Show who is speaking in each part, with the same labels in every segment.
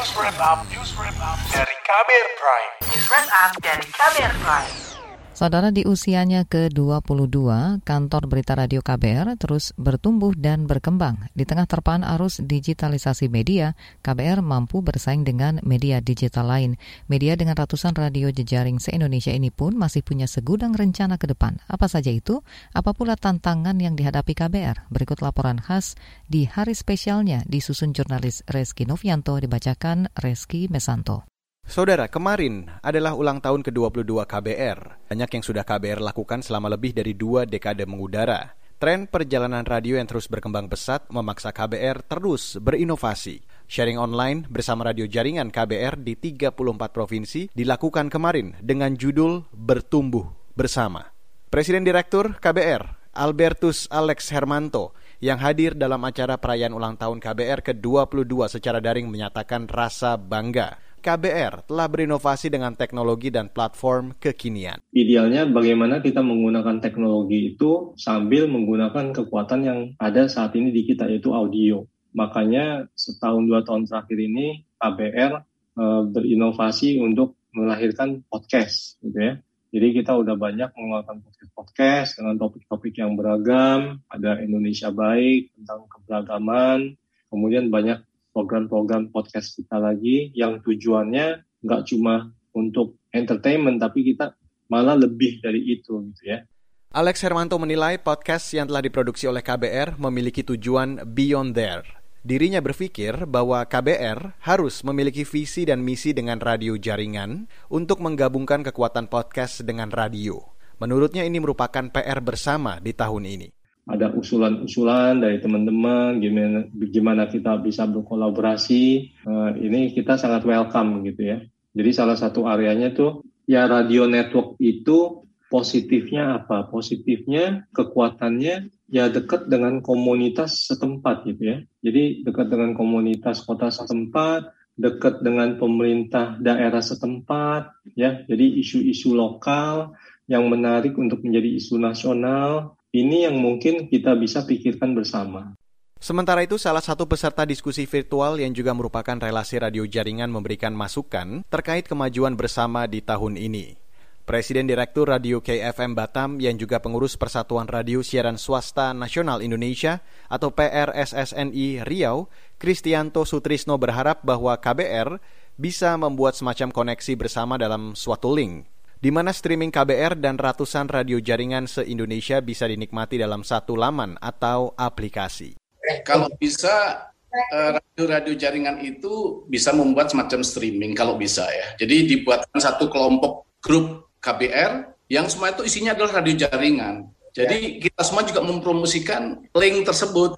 Speaker 1: News Wrap Up, News Wrap Up dari Kamer Prime.
Speaker 2: News Wrap Up dari Kamer Prime.
Speaker 3: Saudara di usianya ke-22, kantor berita radio KBR terus bertumbuh dan berkembang. Di tengah terpaan arus digitalisasi media, KBR mampu bersaing dengan media digital lain. Media dengan ratusan radio jejaring se-Indonesia ini pun masih punya segudang rencana ke depan. Apa saja itu? Apa pula tantangan yang dihadapi KBR? Berikut laporan khas di hari spesialnya disusun jurnalis Reski Novianto dibacakan Reski Mesanto.
Speaker 4: Saudara, kemarin adalah ulang tahun ke-22 KBR. Banyak yang sudah KBR lakukan selama lebih dari dua dekade mengudara. Tren perjalanan radio yang terus berkembang pesat memaksa KBR terus berinovasi. Sharing online bersama radio jaringan KBR di 34 provinsi dilakukan kemarin dengan judul Bertumbuh Bersama. Presiden Direktur KBR, Albertus Alex Hermanto, yang hadir dalam acara perayaan ulang tahun KBR ke-22 secara daring menyatakan rasa bangga KBR telah berinovasi dengan teknologi dan platform kekinian.
Speaker 5: Idealnya bagaimana kita menggunakan teknologi itu sambil menggunakan kekuatan yang ada saat ini di kita yaitu audio. Makanya setahun dua tahun terakhir ini KBR e, berinovasi untuk melahirkan podcast gitu ya. Jadi kita udah banyak mengeluarkan podcast-podcast dengan topik-topik yang beragam, ada Indonesia baik tentang keberagaman, kemudian banyak program-program podcast kita lagi yang tujuannya nggak cuma untuk entertainment tapi kita malah lebih dari itu gitu ya.
Speaker 4: Alex Hermanto menilai podcast yang telah diproduksi oleh KBR memiliki tujuan beyond there. Dirinya berpikir bahwa KBR harus memiliki visi dan misi dengan radio jaringan untuk menggabungkan kekuatan podcast dengan radio. Menurutnya ini merupakan PR bersama di tahun ini
Speaker 5: ada usulan-usulan dari teman-teman gimana gimana kita bisa berkolaborasi. Uh, ini kita sangat welcome gitu ya. Jadi salah satu areanya tuh ya radio network itu positifnya apa? Positifnya kekuatannya ya dekat dengan komunitas setempat gitu ya. Jadi dekat dengan komunitas kota setempat dekat dengan pemerintah daerah setempat ya. Jadi isu-isu lokal yang menarik untuk menjadi isu nasional ini yang mungkin kita bisa pikirkan bersama.
Speaker 4: Sementara itu, salah satu peserta diskusi virtual yang juga merupakan relasi radio jaringan memberikan masukan terkait kemajuan bersama di tahun ini. Presiden Direktur Radio KFM Batam yang juga pengurus Persatuan Radio Siaran Swasta Nasional Indonesia atau PRSSNI Riau, Kristianto Sutrisno berharap bahwa KBR bisa membuat semacam koneksi bersama dalam suatu link di mana streaming KBR dan ratusan radio jaringan se-Indonesia bisa dinikmati dalam satu laman atau aplikasi.
Speaker 6: Kalau bisa eh, radio-radio jaringan itu bisa membuat semacam streaming kalau bisa ya. Jadi dibuatkan satu kelompok grup KBR yang semua itu isinya adalah radio jaringan. Jadi kita semua juga mempromosikan link tersebut.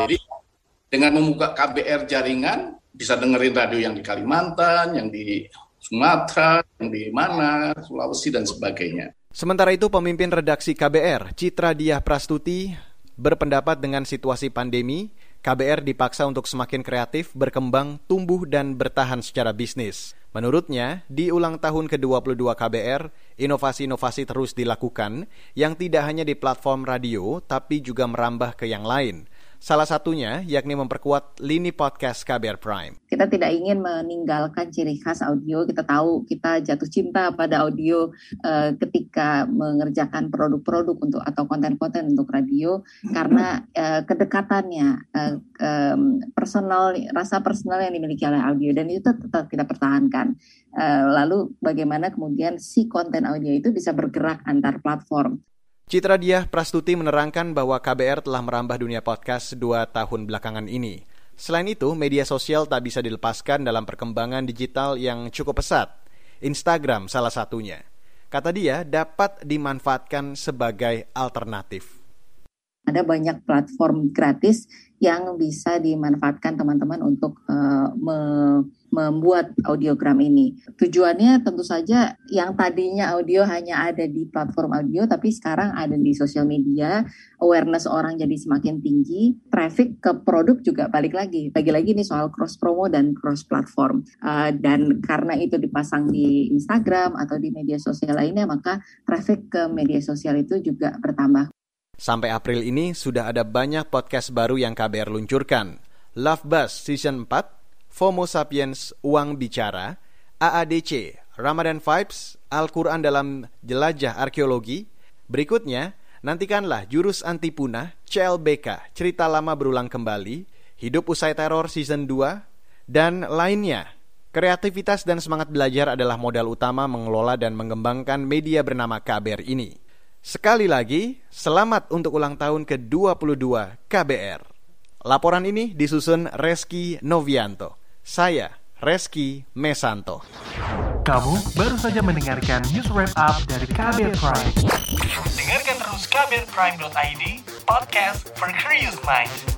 Speaker 6: Jadi dengan membuka KBR jaringan bisa dengerin radio yang di Kalimantan, yang di Sumatera, yang di mana, Sulawesi, dan sebagainya.
Speaker 4: Sementara itu, pemimpin redaksi KBR, Citra Diah Prastuti, berpendapat dengan situasi pandemi, KBR dipaksa untuk semakin kreatif, berkembang, tumbuh, dan bertahan secara bisnis. Menurutnya, di ulang tahun ke-22 KBR, inovasi-inovasi terus dilakukan yang tidak hanya di platform radio, tapi juga merambah ke yang lain – Salah satunya yakni memperkuat lini podcast KBR Prime.
Speaker 7: Kita tidak ingin meninggalkan ciri khas audio. Kita tahu kita jatuh cinta pada audio uh, ketika mengerjakan produk-produk untuk atau konten-konten untuk radio karena uh, kedekatannya, uh, um, personal, rasa personal yang dimiliki oleh audio dan itu tetap kita pertahankan. Uh, lalu bagaimana kemudian si konten audio itu bisa bergerak antar platform.
Speaker 4: Citra Diah Prastuti menerangkan bahwa KBR telah merambah dunia podcast dua tahun belakangan ini. Selain itu, media sosial tak bisa dilepaskan dalam perkembangan digital yang cukup pesat. Instagram salah satunya. Kata dia, dapat dimanfaatkan sebagai alternatif.
Speaker 7: Ada banyak platform gratis yang bisa dimanfaatkan teman-teman untuk uh, me membuat audiogram ini. Tujuannya tentu saja yang tadinya audio hanya ada di platform audio tapi sekarang ada di sosial media, awareness orang jadi semakin tinggi, traffic ke produk juga balik lagi. Lagi-lagi ini soal cross promo dan cross platform. Uh, dan karena itu dipasang di Instagram atau di media sosial lainnya maka traffic ke media sosial itu juga bertambah.
Speaker 4: Sampai April ini sudah ada banyak podcast baru yang KBR luncurkan. Love Buzz Season 4 FOMO Sapiens Uang Bicara, AADC Ramadan Vibes, Al-Quran dalam Jelajah Arkeologi. Berikutnya, nantikanlah Jurus Anti Punah, CLBK, Cerita Lama Berulang Kembali, Hidup Usai Teror Season 2, dan lainnya. Kreativitas dan semangat belajar adalah modal utama mengelola dan mengembangkan media bernama KBR ini. Sekali lagi, selamat untuk ulang tahun ke-22 KBR. Laporan ini disusun Reski Novianto. Saya, Reski Mesanto.
Speaker 1: Kamu baru saja mendengarkan news wrap up dari KBR Prime. Dengarkan terus kbrprime.id, podcast for curious mind.